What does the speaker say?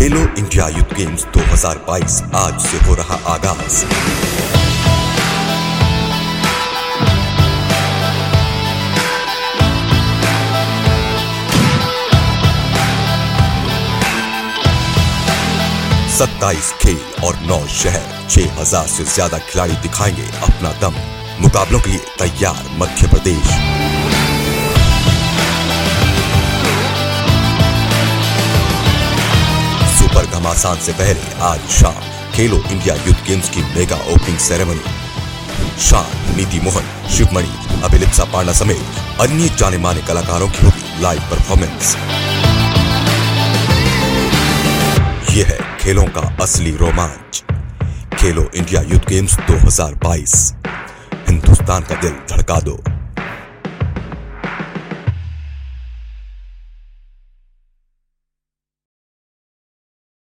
खेलो India youth games 2022 आज से हो रहा आगाज़। सत्ताईस खेल और नौ शहर, छह हज़ार से ज़्यादा खिलाड़ी दिखाएँगे अपना दम। मुकाबलों के लिए तैयार मध्य प्रदेश। सुपर घमासान से पहले आज शाम खेलो इंडिया यूथ गेम्स की मेगा ओपनिंग सेरेमनी। शाम नीति मोहन, शिवमणि, अभिलिप्सा पांडा समेत अन्य जाने माने कलाकारों की होगी लाइव परफॉर्मेंस ये है खेलों का असली रोमांच। खेलो इंडिया यूथ गेम्स 2022 हिंदुस्तान का दिल धड़का दो।